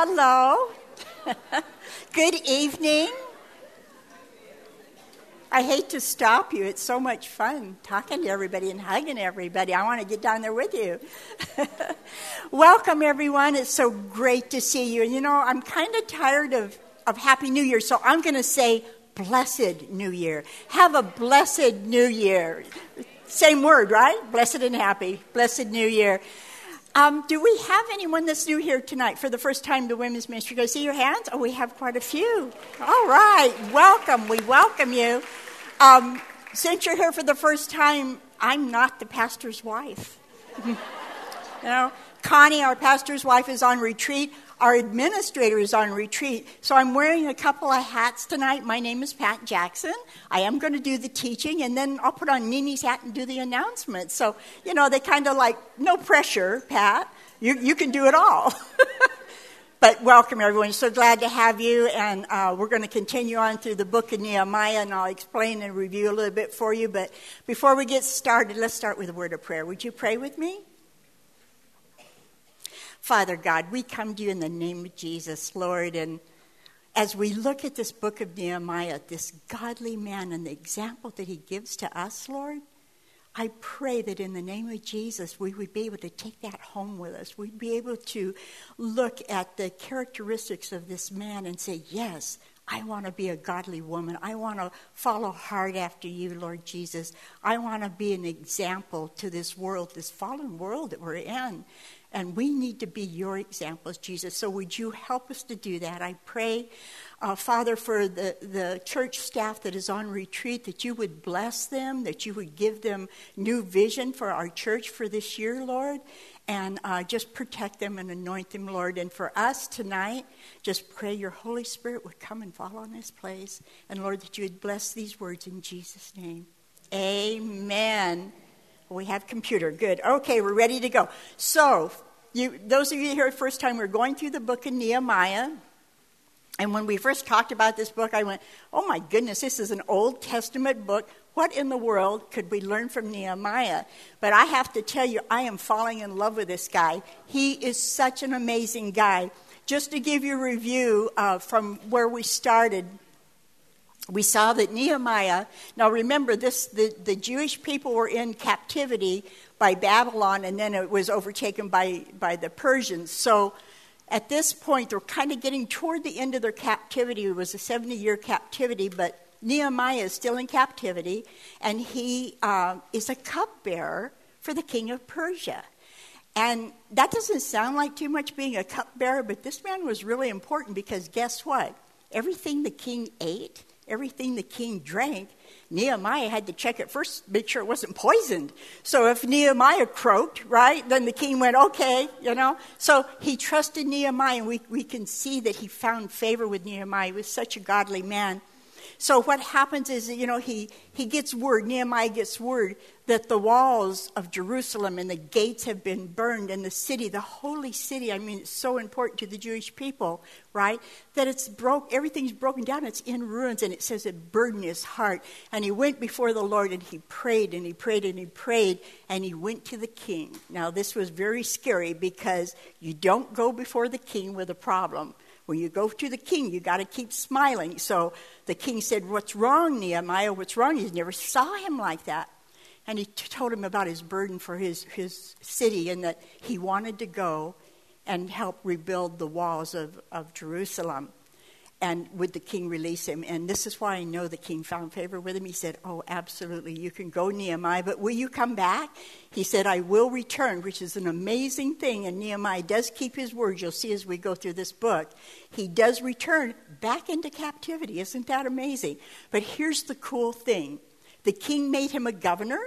hello. Good evening. I hate to stop you. It's so much fun talking to everybody and hugging everybody. I want to get down there with you. Welcome, everyone. It's so great to see you. You know, I'm kind of tired of, of Happy New Year, so I'm going to say Blessed New Year. Have a blessed New Year. Same word, right? Blessed and happy. Blessed New Year. Um, do we have anyone that's new here tonight for the first time to women's ministry? Go see your hands. Oh, we have quite a few. All right, welcome. We welcome you. Um, since you're here for the first time, I'm not the pastor's wife. you know, Connie, our pastor's wife, is on retreat. Our administrator is on retreat. So I'm wearing a couple of hats tonight. My name is Pat Jackson. I am going to do the teaching, and then I'll put on Nini's hat and do the announcements. So, you know, they kind of like, no pressure, Pat. You, you can do it all. but welcome, everyone. So glad to have you. And uh, we're going to continue on through the book of Nehemiah, and I'll explain and review a little bit for you. But before we get started, let's start with a word of prayer. Would you pray with me? Father God, we come to you in the name of Jesus, Lord, and as we look at this book of Nehemiah, this godly man and the example that he gives to us, Lord, I pray that in the name of Jesus, we would be able to take that home with us. We'd be able to look at the characteristics of this man and say, Yes, I want to be a godly woman. I want to follow hard after you, Lord Jesus. I want to be an example to this world, this fallen world that we're in. And we need to be your examples, Jesus. So would you help us to do that? I pray, uh, Father, for the, the church staff that is on retreat, that you would bless them, that you would give them new vision for our church for this year, Lord, and uh, just protect them and anoint them, Lord. And for us tonight, just pray your Holy Spirit would come and fall on this place. And Lord, that you would bless these words in Jesus' name. Amen. We have computer. Good. Okay, we're ready to go. So, you, those of you here first time, we're going through the book of Nehemiah. And when we first talked about this book, I went, oh my goodness, this is an Old Testament book. What in the world could we learn from Nehemiah? But I have to tell you, I am falling in love with this guy. He is such an amazing guy. Just to give you a review uh, from where we started, we saw that Nehemiah, now remember this, the, the Jewish people were in captivity by Babylon and then it was overtaken by, by the Persians. So at this point, they're kind of getting toward the end of their captivity. It was a 70 year captivity, but Nehemiah is still in captivity and he uh, is a cupbearer for the king of Persia. And that doesn't sound like too much being a cupbearer, but this man was really important because guess what? Everything the king ate everything the king drank, Nehemiah had to check it first, make sure it wasn't poisoned. So if Nehemiah croaked, right, then the king went, okay, you know. So he trusted Nehemiah, and we, we can see that he found favor with Nehemiah. He was such a godly man. So what happens is, you know, he, he gets word, Nehemiah gets word that the walls of Jerusalem and the gates have been burned and the city, the holy city, I mean, it's so important to the Jewish people, right? That it's broke, everything's broken down, it's in ruins, and it says it burdened his heart. And he went before the Lord and he prayed and he prayed and he prayed and he went to the king. Now, this was very scary because you don't go before the king with a problem when you go to the king, you got to keep smiling. So the king said, What's wrong, Nehemiah? What's wrong? He never saw him like that. And he t- told him about his burden for his, his city and that he wanted to go and help rebuild the walls of, of Jerusalem and would the king release him? And this is why I know the king found favor with him. He said, Oh, absolutely, you can go, Nehemiah, but will you come back? He said, I will return, which is an amazing thing. And Nehemiah does keep his word. You'll see as we go through this book. He does return back into captivity. Isn't that amazing? But here's the cool thing the king made him a governor.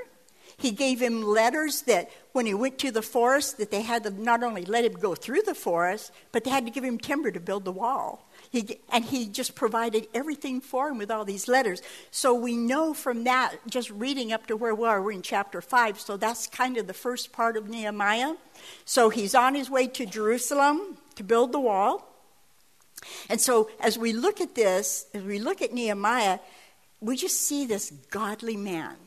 He gave him letters that when he went to the forest, that they had to not only let him go through the forest, but they had to give him timber to build the wall. He, and he just provided everything for him with all these letters. So we know from that, just reading up to where we are, we're in chapter 5. So that's kind of the first part of Nehemiah. So he's on his way to Jerusalem to build the wall. And so as we look at this, as we look at Nehemiah, we just see this godly man.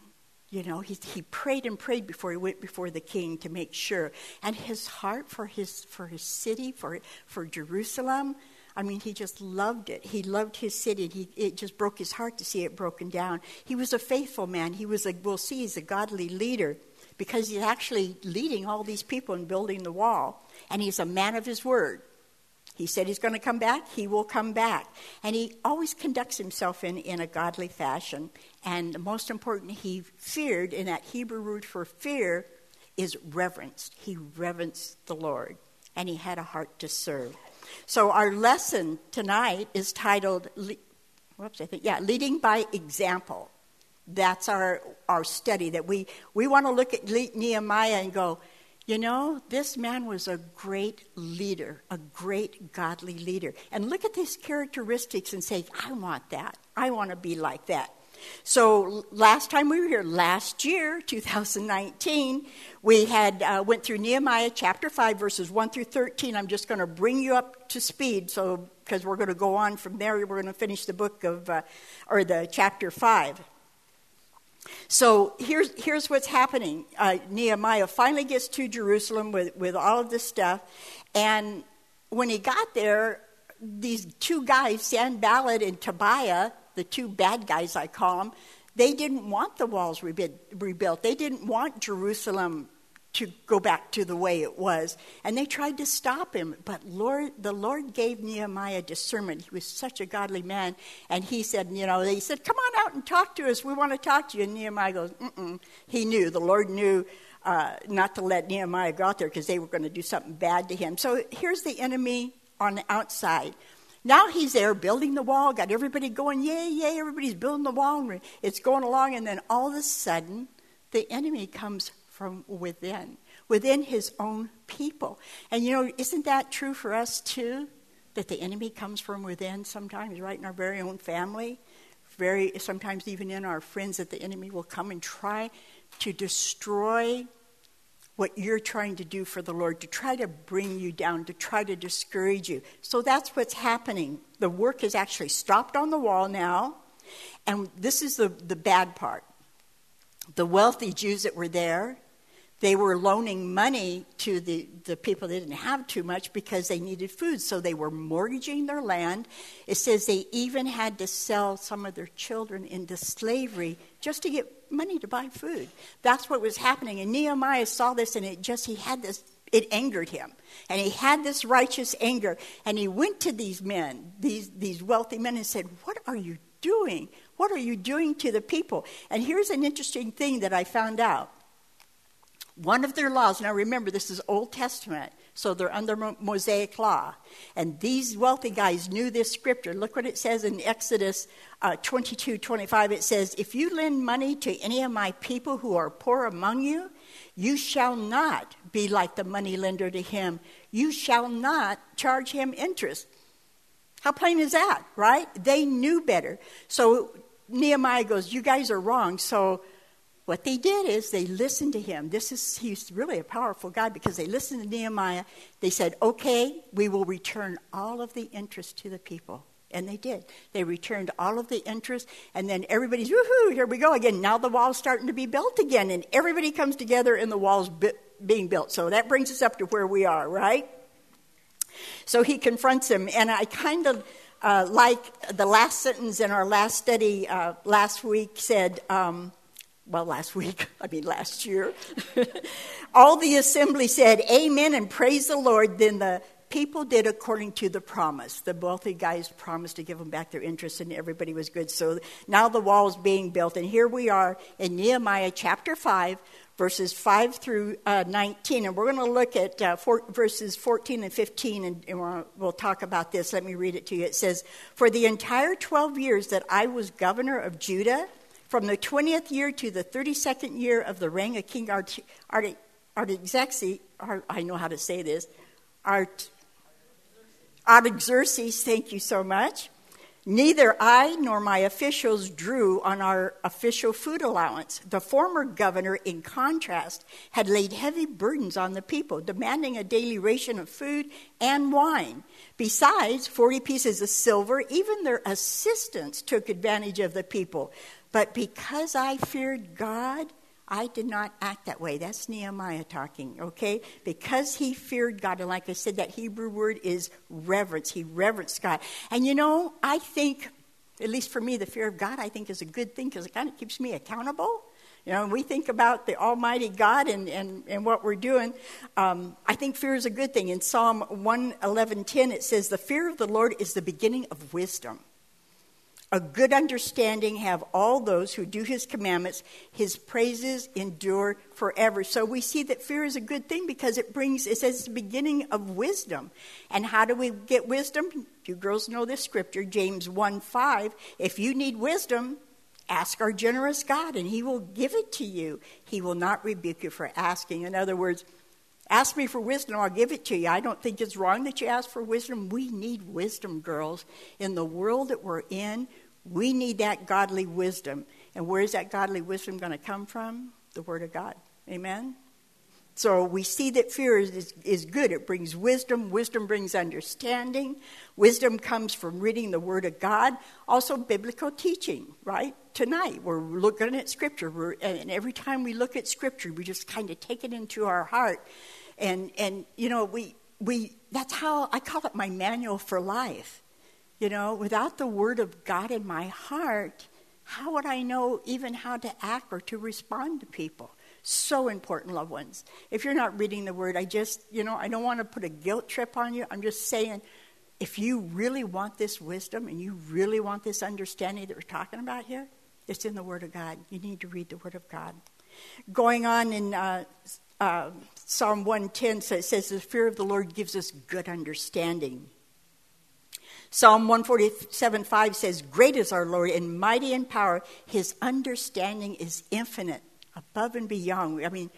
You know, he, he prayed and prayed before he went before the king to make sure. And his heart for his, for his city, for, for Jerusalem, I mean, he just loved it. He loved his city. He, it just broke his heart to see it broken down. He was a faithful man. He was a, we'll see, he's a godly leader because he's actually leading all these people and building the wall. And he's a man of his word. He said he's going to come back, he will come back. And he always conducts himself in, in a godly fashion. And the most important, he feared, in that Hebrew root for fear is reverenced. He reverenced the Lord, and he had a heart to serve. So our lesson tonight is titled, whoops, I think, yeah, Leading by Example. That's our, our study, that we, we want to look at Nehemiah and go, you know, this man was a great leader, a great godly leader. And look at these characteristics and say, I want that. I want to be like that. So last time we were here, last year, 2019, we had uh, went through Nehemiah chapter 5, verses 1 through 13. I'm just going to bring you up to speed, so because we're going to go on from there. We're going to finish the book of, uh, or the chapter 5. So here's, here's what's happening. Uh, Nehemiah finally gets to Jerusalem with, with all of this stuff. And when he got there, these two guys, Sanballat and Tobiah, the two bad guys I call them, they didn't want the walls rebuilt. They didn't want Jerusalem to go back to the way it was. And they tried to stop him, but Lord, the Lord gave Nehemiah discernment. He was such a godly man. And he said, you know, they said, come on out and talk to us. We want to talk to you. And Nehemiah goes, mm-mm. He knew. The Lord knew uh, not to let Nehemiah go out there because they were going to do something bad to him. So here's the enemy on the outside. Now he's there building the wall, got everybody going, yay, yay, everybody's building the wall. And it's going along, and then all of a sudden, the enemy comes from within, within his own people. And you know, isn't that true for us too? That the enemy comes from within sometimes, right in our very own family, very sometimes even in our friends, that the enemy will come and try to destroy what you're trying to do for the Lord, to try to bring you down, to try to discourage you. So that's what's happening. The work is actually stopped on the wall now, and this is the, the bad part. The wealthy Jews that were there, they were loaning money to the, the people that didn't have too much because they needed food. So they were mortgaging their land. It says they even had to sell some of their children into slavery just to get money to buy food. That's what was happening. And Nehemiah saw this and it just, he had this, it angered him. And he had this righteous anger. And he went to these men, these, these wealthy men, and said, What are you doing? What are you doing to the people? And here's an interesting thing that I found out. One of their laws, now remember, this is Old Testament, so they're under Mosaic law. And these wealthy guys knew this scripture. Look what it says in Exodus uh, 22 25. It says, If you lend money to any of my people who are poor among you, you shall not be like the money lender to him. You shall not charge him interest. How plain is that, right? They knew better. So Nehemiah goes, You guys are wrong. So what they did is they listened to him. This is he's really a powerful guy because they listened to Nehemiah. They said, "Okay, we will return all of the interest to the people." And they did. They returned all of the interest, and then everybody's woohoo! Here we go again. Now the wall's starting to be built again, and everybody comes together, and the wall's bi- being built. So that brings us up to where we are, right? So he confronts him, and I kind of uh, like the last sentence in our last study uh, last week said. Um, well, last week, I mean last year, all the assembly said, Amen and praise the Lord. Then the people did according to the promise. The wealthy guys promised to give them back their interest, and everybody was good. So now the wall is being built. And here we are in Nehemiah chapter 5, verses 5 through uh, 19. And we're going to look at uh, four, verses 14 and 15, and, and we'll talk about this. Let me read it to you. It says, For the entire 12 years that I was governor of Judah, from the 20th year to the 32nd year of the reign of King Art, Art, Artaxerxes, Art, I know how to say this, Art, Artaxerxes, thank you so much. Neither I nor my officials drew on our official food allowance. The former governor, in contrast, had laid heavy burdens on the people, demanding a daily ration of food and wine. Besides 40 pieces of silver, even their assistants took advantage of the people. But because I feared God, I did not act that way. That's Nehemiah talking, okay? Because he feared God. And like I said, that Hebrew word is reverence. He reverenced God. And you know, I think, at least for me, the fear of God, I think is a good thing because it kind of keeps me accountable. You know, when we think about the Almighty God and, and, and what we're doing, um, I think fear is a good thing. In Psalm 111.10, it says, The fear of the Lord is the beginning of wisdom. A good understanding have all those who do his commandments. His praises endure forever. So we see that fear is a good thing because it brings, it says, the beginning of wisdom. And how do we get wisdom? You girls know this scripture, James 1 5. If you need wisdom, Ask our generous God, and He will give it to you. He will not rebuke you for asking. In other words, ask me for wisdom, I'll give it to you. I don't think it's wrong that you ask for wisdom. We need wisdom, girls. In the world that we're in, we need that godly wisdom. And where is that godly wisdom going to come from? The Word of God. Amen? So we see that fear is, is, good. It brings wisdom. Wisdom brings understanding. Wisdom comes from reading the Word of God. Also, biblical teaching, right? Tonight, we're looking at Scripture. We're, and every time we look at Scripture, we just kind of take it into our heart. And, and you know, we, we, that's how I call it my manual for life. You know, without the Word of God in my heart, how would I know even how to act or to respond to people? So important, loved ones. If you're not reading the word, I just, you know, I don't want to put a guilt trip on you. I'm just saying, if you really want this wisdom and you really want this understanding that we're talking about here, it's in the Word of God. You need to read the Word of God. Going on in uh, uh, Psalm 110, so it says, The fear of the Lord gives us good understanding. Psalm 147 5 says, Great is our Lord and mighty in power. His understanding is infinite above and beyond. I mean,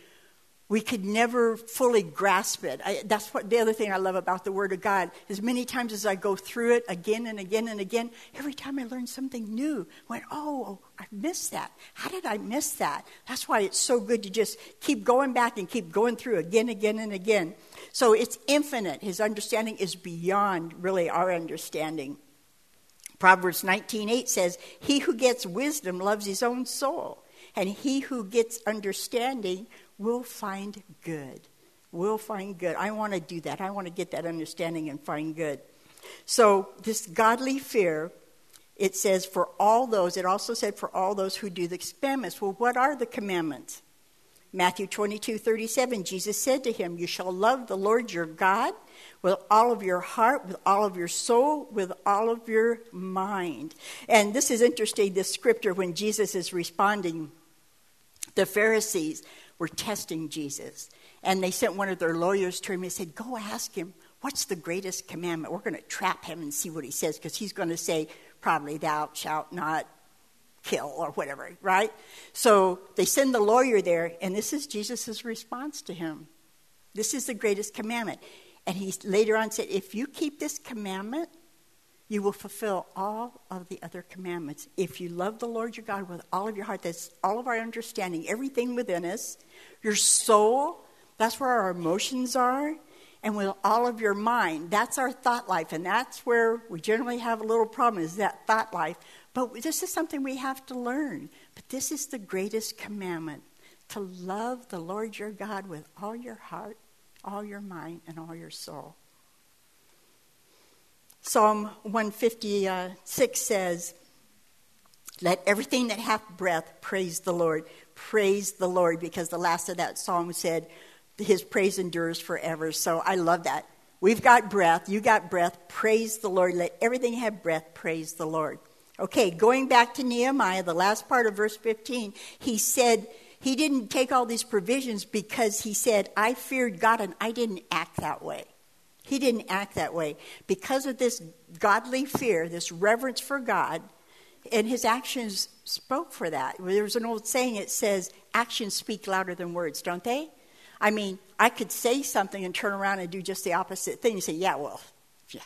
we could never fully grasp it. I, that's what the other thing I love about the Word of God. As many times as I go through it again and again and again, every time I learn something new, I went, oh, oh, I missed that. How did I miss that? That's why it's so good to just keep going back and keep going through again, again, and again. So it's infinite. His understanding is beyond really our understanding. Proverbs 19:8 says, "He who gets wisdom loves his own soul." And he who gets understanding will find good. We'll find good. I want to do that. I want to get that understanding and find good. So, this godly fear, it says, for all those, it also said, for all those who do the commandments. Well, what are the commandments? Matthew 22 37, Jesus said to him, You shall love the Lord your God with all of your heart, with all of your soul, with all of your mind. And this is interesting, this scripture, when Jesus is responding the Pharisees were testing Jesus. And they sent one of their lawyers to him and said, Go ask him, what's the greatest commandment? We're going to trap him and see what he says, because he's going to say, probably, thou shalt not kill or whatever, right? So they send the lawyer there, and this is Jesus' response to him. This is the greatest commandment. And he later on said, If you keep this commandment, you will fulfill all of the other commandments. If you love the Lord your God with all of your heart, that's all of our understanding, everything within us, your soul, that's where our emotions are, and with all of your mind, that's our thought life. And that's where we generally have a little problem is that thought life. But this is something we have to learn. But this is the greatest commandment to love the Lord your God with all your heart, all your mind, and all your soul. Psalm 156 says, Let everything that hath breath praise the Lord. Praise the Lord, because the last of that song said, His praise endures forever. So I love that. We've got breath. You got breath. Praise the Lord. Let everything have breath. Praise the Lord. Okay, going back to Nehemiah, the last part of verse 15, he said, he didn't take all these provisions because he said, I feared God and I didn't act that way. He didn't act that way. Because of this godly fear, this reverence for God, and his actions spoke for that. There's an old saying, it says, actions speak louder than words, don't they? I mean, I could say something and turn around and do just the opposite thing and say, yeah, well,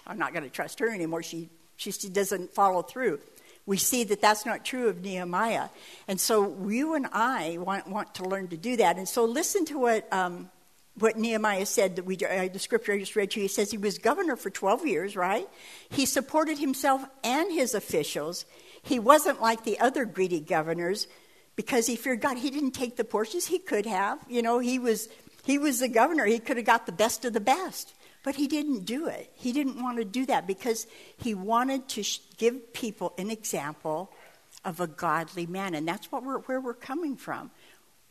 I'm not going to trust her anymore. She, she, she doesn't follow through. We see that that's not true of Nehemiah. And so you and I want, want to learn to do that. And so listen to what um, what Nehemiah said that we uh, the scripture I just read to you. He says he was governor for 12 years, right? He supported himself and his officials. He wasn't like the other greedy governors because he feared God. He didn't take the portions he could have. You know, he was he was the governor. He could have got the best of the best. But he didn't do it. He didn't want to do that because he wanted to sh- give people an example of a godly man. And that's what we're, where we're coming from.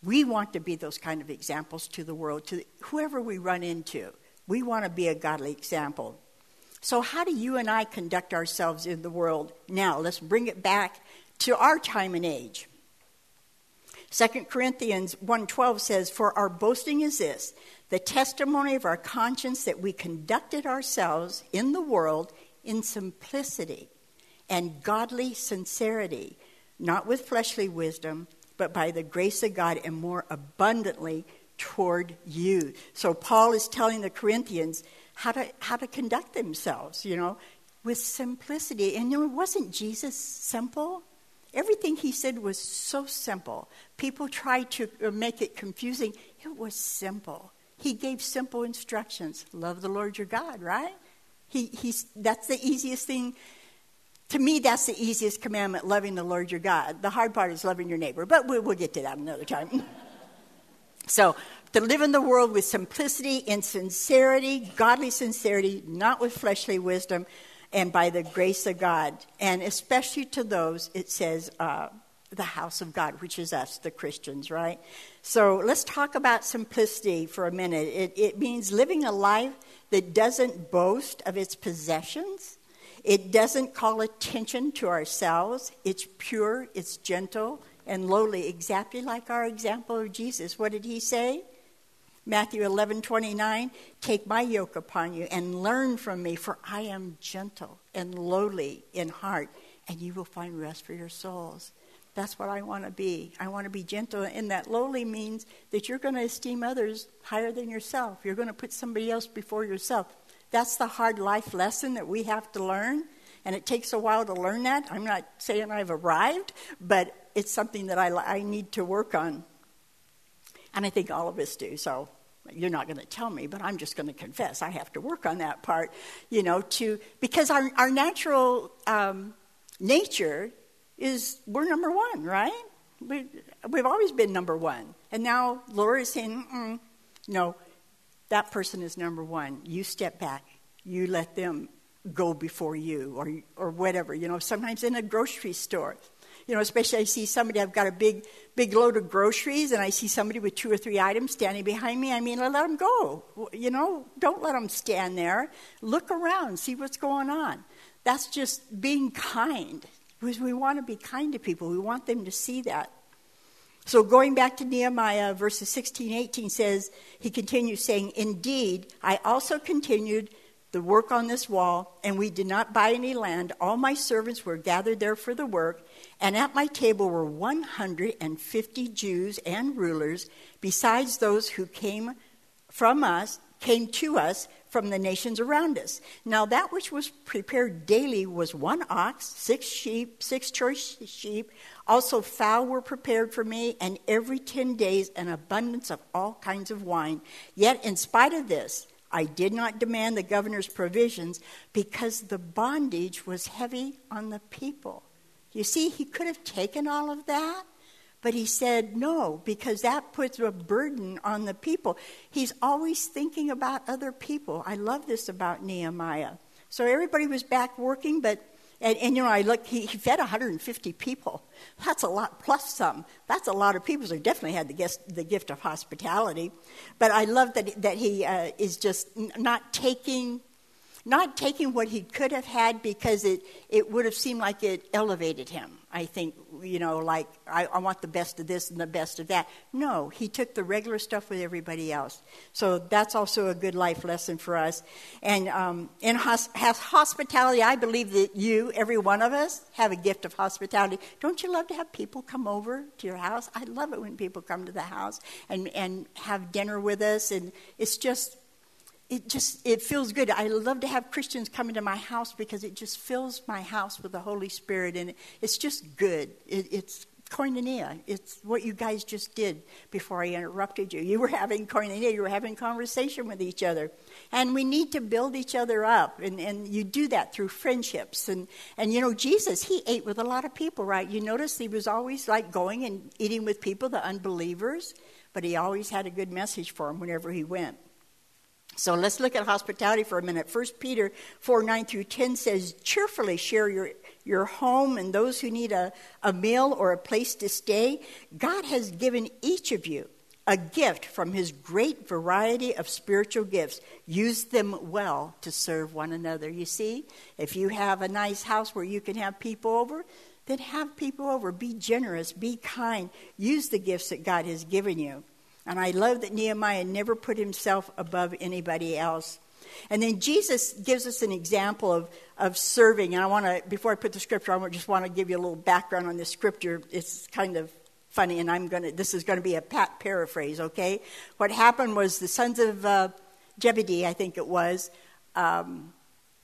We want to be those kind of examples to the world, to whoever we run into. We want to be a godly example. So, how do you and I conduct ourselves in the world now? Let's bring it back to our time and age. 2 Corinthians 1:12 says, "For our boasting is this, the testimony of our conscience that we conducted ourselves in the world in simplicity and godly sincerity, not with fleshly wisdom, but by the grace of God and more abundantly toward you. So Paul is telling the Corinthians how to how to conduct themselves, you know, with simplicity. And you know, wasn't Jesus simple? Everything he said was so simple. People tried to uh, make it confusing. It was simple. He gave simple instructions. Love the Lord your God, right? He, he's, that's the easiest thing. To me, that's the easiest commandment, loving the Lord your God. The hard part is loving your neighbor, but we'll, get to that another time. so, to live in the world with simplicity and sincerity, godly sincerity, not with fleshly wisdom, and by the grace of God. And especially to those, it says, uh, the house of God, which is us, the Christians, right? So let's talk about simplicity for a minute. It, it means living a life that doesn't boast of its possessions. It doesn't call attention to ourselves. It's pure, it's gentle, and lowly, exactly like our example of Jesus. What did he say? Matthew 11, 29, take my yoke upon you and learn from me, for I am gentle and lowly in heart, and you will find rest for your souls. That's what I want to be. I want to be gentle. And that lowly means that you're going to esteem others higher than yourself. You're going to put somebody else before yourself. That's the hard life lesson that we have to learn. And it takes a while to learn that. I'm not saying I've arrived, but it's something that I, I need to work on. And I think all of us do. So you're not going to tell me, but I'm just going to confess. I have to work on that part, you know, to because our, our natural um, nature is we're number one, right? We, we've always been number one. And now Lord is saying, no, that person is number one. You step back. You let them go before you or, or whatever. You know, sometimes in a grocery store, you know, especially I see somebody, I've got a big, big load of groceries and I see somebody with two or three items standing behind me. I mean, I let them go. You know, don't let them stand there. Look around, see what's going on. That's just being kind because we want to be kind to people. We want them to see that. So going back to Nehemiah, verses 16, 18 says, he continues saying, Indeed, I also continued the work on this wall, and we did not buy any land. All my servants were gathered there for the work, and at my table were 150 Jews and rulers, besides those who came from us, came to us from the nations around us. Now, that which was prepared daily was one ox, six sheep, six choice sheep. Also, fowl were prepared for me, and every ten days an abundance of all kinds of wine. Yet, in spite of this, I did not demand the governor's provisions because the bondage was heavy on the people. You see, he could have taken all of that but he said no, because that puts a burden on the people. He's always thinking about other people. I love this about Nehemiah. So everybody was back working, but and, and you know, I look. He, he, fed 150 people. That's a lot plus some. That's a lot of people. So definitely had the gift, the gift of hospitality. But I love that that he uh, is just not taking, not taking what he could have had because it it would have seemed like it elevated him. I think, you know, like, I, I, want the best of this and the best of that. No, he took the regular stuff with everybody else. So that's also a good life lesson for us. And um, in hos- hospitality, I believe that you, every one of us, have a gift of hospitality. Don't you love to have people come over to your house? I love it when people come to the house and, and have dinner with us. And it's just, it just it feels good i love to have christians come into my house because it just fills my house with the holy spirit and it's just good it, it's koinonia. It's what you guys just did before I interrupted you. You were having koinonia, you were having conversation with each other. And we need to build each other up. And, and you do that through friendships. And, and you know, Jesus, he ate with a lot of people, right? You notice he was always like going and eating with people, the unbelievers, but he always had a good message for them whenever he went. So let's look at hospitality for a minute. 1 Peter 4 9 through 10 says, Cheerfully share your, your home and those who need a, a meal or a place to stay. God has given each of you a gift from his great variety of spiritual gifts. Use them well to serve one another. You see, if you have a nice house where you can have people over, then have people over. Be generous, be kind. Use the gifts that God has given you. And I love that Nehemiah never put himself above anybody else. And then Jesus gives us an example of, of serving. And I want to, before I put the scripture, on, I just want to give you a little background on this scripture. It's kind of funny, and I'm going to, this is going to be a pat paraphrase, okay? What happened was the sons of uh, Zebedee, I think it was, um,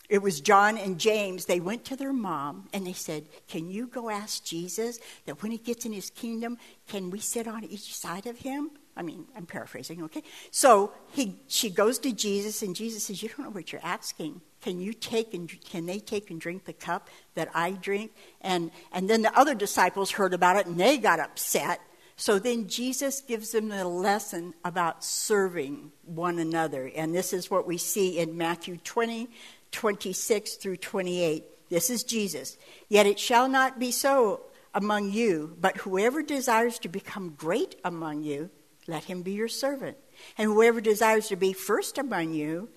it was John and James. They went to their mom and they said, Can you go ask Jesus that when he gets in his kingdom, can we sit on each side of him? I mean, I'm paraphrasing, okay? So he, she goes to Jesus, and Jesus says, You don't know what you're asking. Can you take and can they take and drink the cup that I drink? And and then the other disciples heard about it and they got upset. So then Jesus gives them a lesson about serving one another. And this is what we see in Matthew 20, 26 through 28. This is Jesus. Yet it shall not be so among you, but whoever desires to become great among you let him be your servant. And whoever desires to be first among you,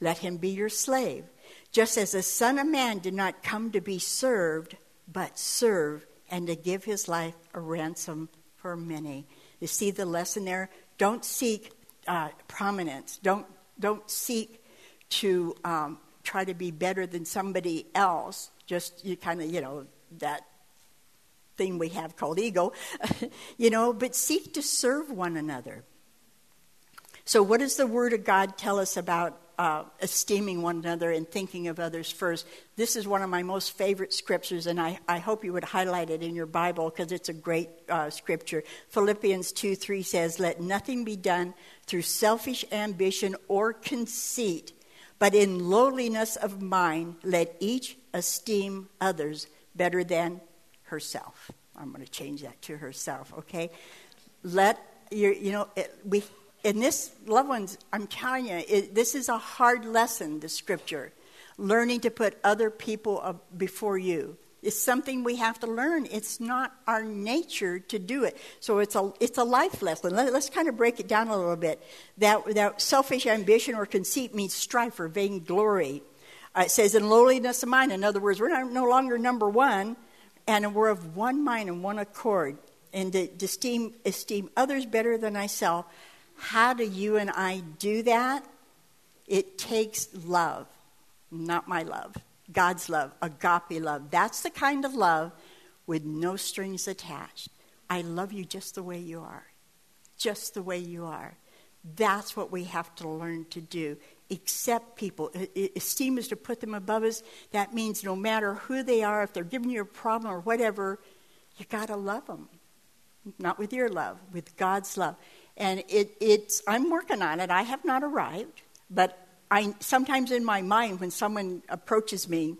let him be your slave. Just as the Son of Man did not come to be served, but serve, and to give his life a ransom for many. You see the lesson there? Don't seek uh, prominence. Don't, don't seek to um, try to be better than somebody else. Just you kind of, you know, that thing we have called ego, you know, but seek to serve one another. So, what does the Word of God tell us about uh, esteeming one another and thinking of others first? This is one of my most favorite scriptures, and I, I hope you would highlight it in your Bible because it's a great uh, scripture. Philippians 2 3 says, Let nothing be done through selfish ambition or conceit, but in lowliness of mind, let each esteem others better than herself. I'm going to change that to herself, okay? Let you know, it, we, in this, loved ones, I'm telling you, it, this is a hard lesson, the scripture. Learning to put other people before you. is something we have to learn. It's not our nature to do it. So it's a, it's a life lesson. Let, us kind of break it down a little bit. That, that selfish ambition or conceit means strife or vainglory. Uh, it says in lowliness of mind. In other words, we're not, no longer number one and we're of one mind and one accord, and to, esteem, esteem others better than myself. How do you and I do that? It takes love, not my love, God's love, agape love. That's the kind of love with no strings attached. I love you just the way you are, just the way you are. That's what we have to learn to do accept people. Esteem is to put them above us. That means no matter who they are, if they're giving you a problem or whatever, you got to love them. Not with your love, with God's love. And it, it's, I'm working on it. I have not arrived, but I, sometimes in my mind, when someone approaches me,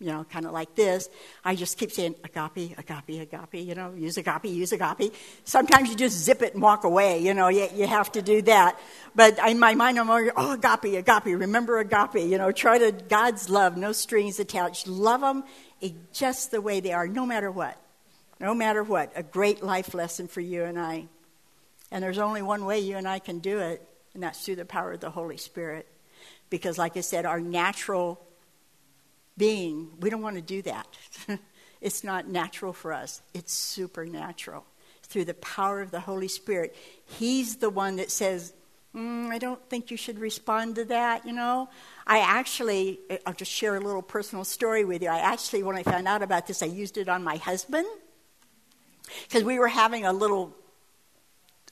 you know, kind of like this. I just keep saying agape, agape, agape, you know, use agape, use agape. Sometimes you just zip it and walk away, you know, you, you have to do that. But in my mind, I'm always, oh, agape, agape, remember agape, you know, try to, God's love, no strings attached. Love them just the way they are, no matter what. No matter what. A great life lesson for you and I. And there's only one way you and I can do it, and that's through the power of the Holy Spirit. Because, like I said, our natural being, we don't want to do that. it's not natural for us, it's supernatural. Through the power of the Holy Spirit, He's the one that says, mm, I don't think you should respond to that, you know. I actually, I'll just share a little personal story with you. I actually, when I found out about this, I used it on my husband because we were having a little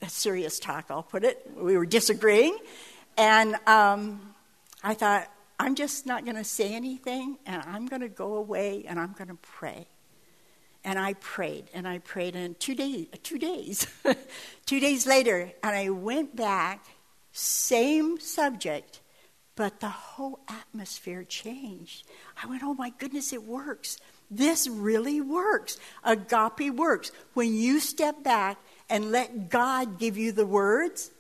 a serious talk, I'll put it. We were disagreeing. And um, I thought, I'm just not going to say anything, and I'm going to go away and I'm going to pray. and I prayed and I prayed and two days two days two days later and I went back same subject but the whole atmosphere changed. I went, "Oh my goodness, it works. This really works. Agape works. When you step back and let God give you the words,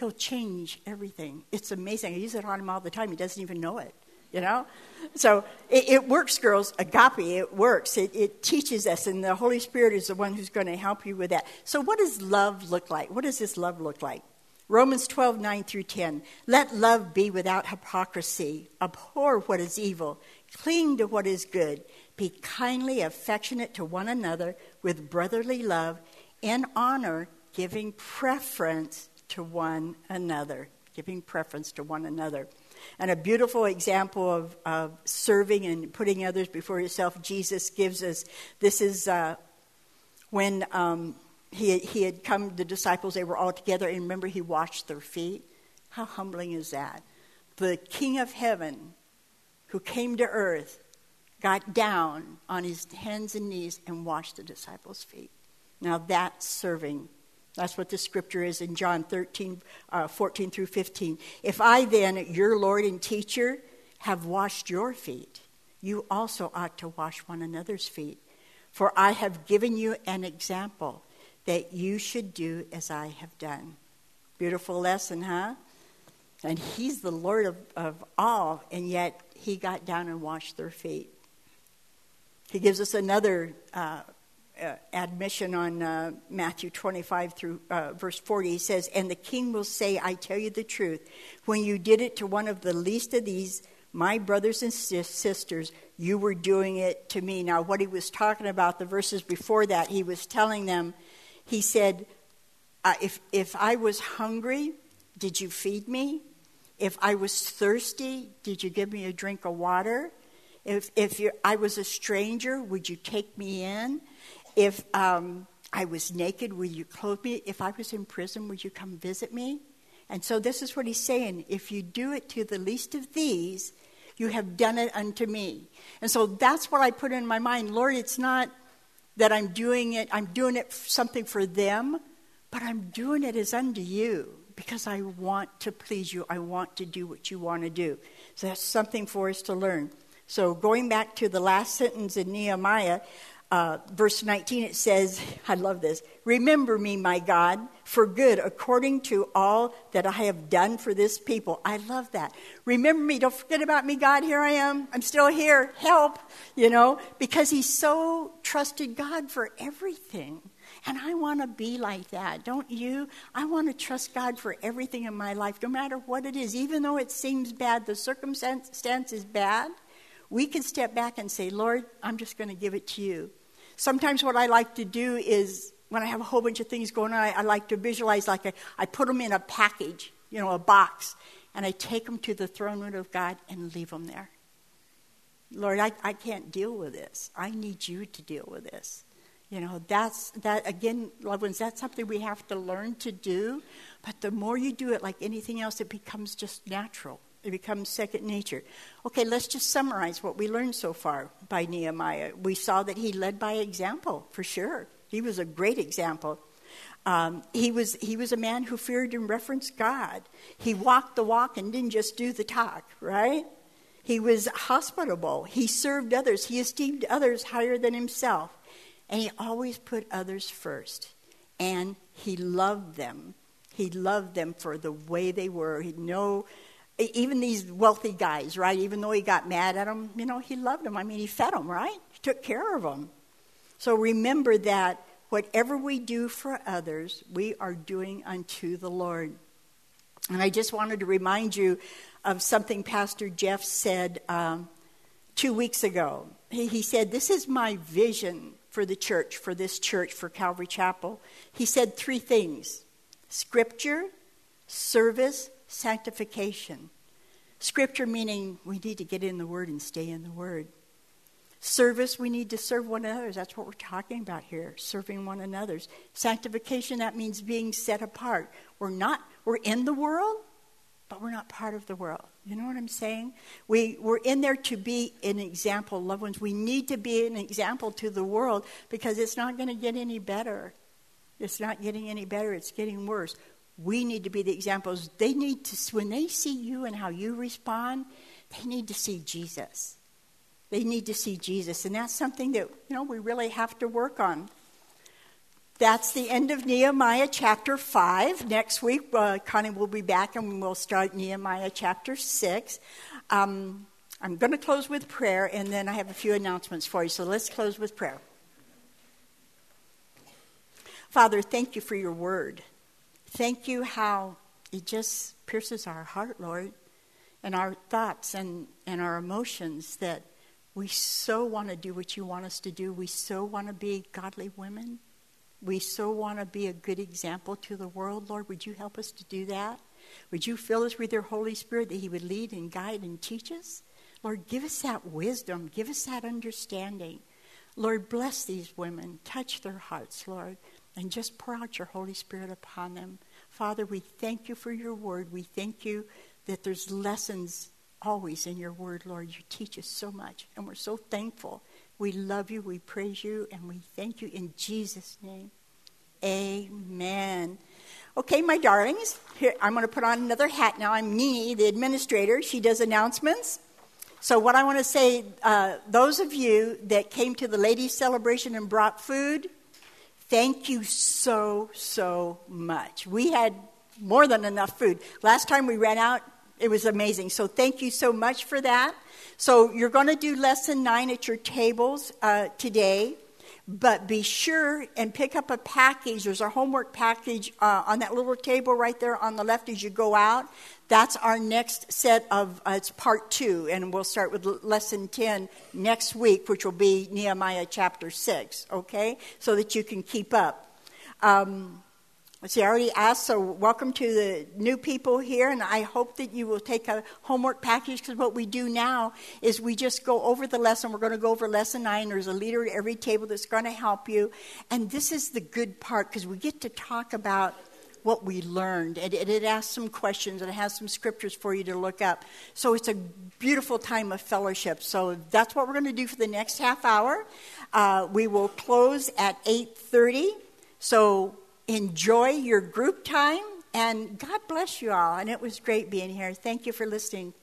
he'll change everything. It's amazing. I use it on him all the time. He doesn't even know it you know? So it, it, works, girls. Agape, it works. It, it teaches us, and the Holy Spirit is the one who's going to help you with that. So, what does love look like? What does this love look like? Romans 12, 9 through 10. Let love be without hypocrisy. Abhor what is evil. Cling to what is good. Be kindly affectionate to one another with brotherly love, in honor, giving preference to one another. Giving preference to one another. And a beautiful example of, of serving and putting others before yourself, Jesus gives us. This is uh, when um, he, he had come, the disciples, they were all together, and remember, he washed their feet. How humbling is that? The King of Heaven, who came to earth, got down on his hands and knees and washed the disciples' feet. Now that's serving that's what the scripture is in John 13, uh, 14 through 15. If I then, your Lord and teacher, have washed your feet, you also ought to wash one another's feet. For I have given you an example that you should do as I have done. Beautiful lesson, huh? And he's the Lord of, of all, and yet he got down and washed their feet. He gives us another uh, admission on uh, Matthew 25 through uh, verse 40. He says, And the king will say, I tell you the truth. When you did it to one of the least of these, my brothers and sisters, you were doing it to me. Now, what he was talking about, the verses before that, he was telling them, he said, uh, if, if I was hungry, did you feed me? If I was thirsty, did you give me a drink of water? If, if I was a stranger, would you take me in? If um, I was naked, would you clothe me? If I was in prison, would you come visit me? And so this is what he's saying. If you do it to the least of these, you have done it unto me. And so that's what I put in my mind. Lord, it's not that I'm doing it, I'm doing it something for them, but I'm doing it as unto you because I want to please you. I want to do what you want to do. So that's something for us to learn. So going back to the last sentence in Nehemiah, uh, verse 19, it says, I love this. Remember me, my God, for good, according to all that I have done for this people. I love that. Remember me. Don't forget about me, God. Here I am. I'm still here. Help, you know, because he so trusted God for everything. And I want to be like that, don't you? I want to trust God for everything in my life, no matter what it is. Even though it seems bad, the circumstance is bad, we can step back and say, Lord, I'm just going to give it to you. Sometimes what I like to do is when I have a whole bunch of things going on, I, I like to visualize like a, I put them in a package, you know, a box, and I take them to the throne room of God and leave them there. Lord, I, I can't deal with this. I need you to deal with this. You know, that's that again, loved ones, that's something we have to learn to do. But the more you do it, like anything else, it becomes just natural. It becomes second nature. Okay, let's just summarize what we learned so far by Nehemiah. We saw that he led by example, for sure. He was a great example. Um, he, was, he was a man who feared and reverenced God. He walked the walk and didn't just do the talk, right? He was hospitable. He served others. He esteemed others higher than himself. And he always put others first. And he loved them. He loved them for the way they were. He no even these wealthy guys, right? Even though he got mad at them, you know, he loved them. I mean, he fed them, right? He took care of them. So remember that whatever we do for others, we are doing unto the Lord. And I just wanted to remind you of something Pastor Jeff said um, two weeks ago. He, he said, This is my vision for the church, for this church, for Calvary Chapel. He said three things scripture, service, sanctification. Scripture meaning we need to get in the Word and stay in the Word. Service, we need to serve one another. That's what we're talking about here, serving one another's. Sanctification, that means being set apart. We're not, we're in the world, but we're not part of the world. You know what I'm saying? We, we're in there to be an example, loved ones. We need to be an example to the world because it's not going to get any better. It's not getting any better, it's getting worse. We need to be the examples. They need to, when they see you and how you respond, they need to see Jesus. They need to see Jesus. And that's something that, you know, we really have to work on. That's the end of Nehemiah chapter 5. Next week, uh, Connie will be back and we'll start Nehemiah chapter 6. Um, I'm going to close with prayer and then I have a few announcements for you. So let's close with prayer. Father, thank you for your word. Thank you how it just pierces our heart, Lord, and our thoughts and, and our emotions that we so want to do what you want us to do. We so want to be godly women. We so want to be a good example to the world. Lord, would you help us to do that? Would you fill us with your Holy Spirit that He would lead and guide and teach us? Lord, give us that wisdom. Give us that understanding. Lord, bless these women. Touch their hearts, Lord, and just pour out your Holy Spirit upon them. Father, we thank you for your word. We thank you that there's lessons always in your word, Lord. You teach us so much, and we're so thankful. We love you, we praise you, and we thank you in Jesus' name. Amen. Okay, my darlings, here, I'm going to put on another hat now. I'm Nini, the administrator. She does announcements. So, what I want to say, uh, those of you that came to the ladies' celebration and brought food, thank you so, so much. We had more than enough food. Last time we ran out, it was amazing. So thank you so much for that. So you're going to do lesson nine at your tables uh, today, but be sure and pick up a package. There's a homework package uh, on that little table right there on the left as you go out. That's our next set of, uh, it's part two, and we'll start with lesson 10 next week, which will be Nehemiah chapter 6, okay? So that you can keep up. Um, I already asked, so welcome to the new people here, and I hope that you will take a homework package because what we do now is we just go over the lesson. We're going to go over lesson nine. There's a leader at every table that's going to help you. And this is the good part because we get to talk about what we learned. And it, it asks some questions and it has some scriptures for you to look up. So it's a beautiful time of fellowship. So that's what we're going to do for the next half hour. Uh, we will close at 8.30. So enjoy your group time, and God bless you all. And it was great being here. Thank you for listening.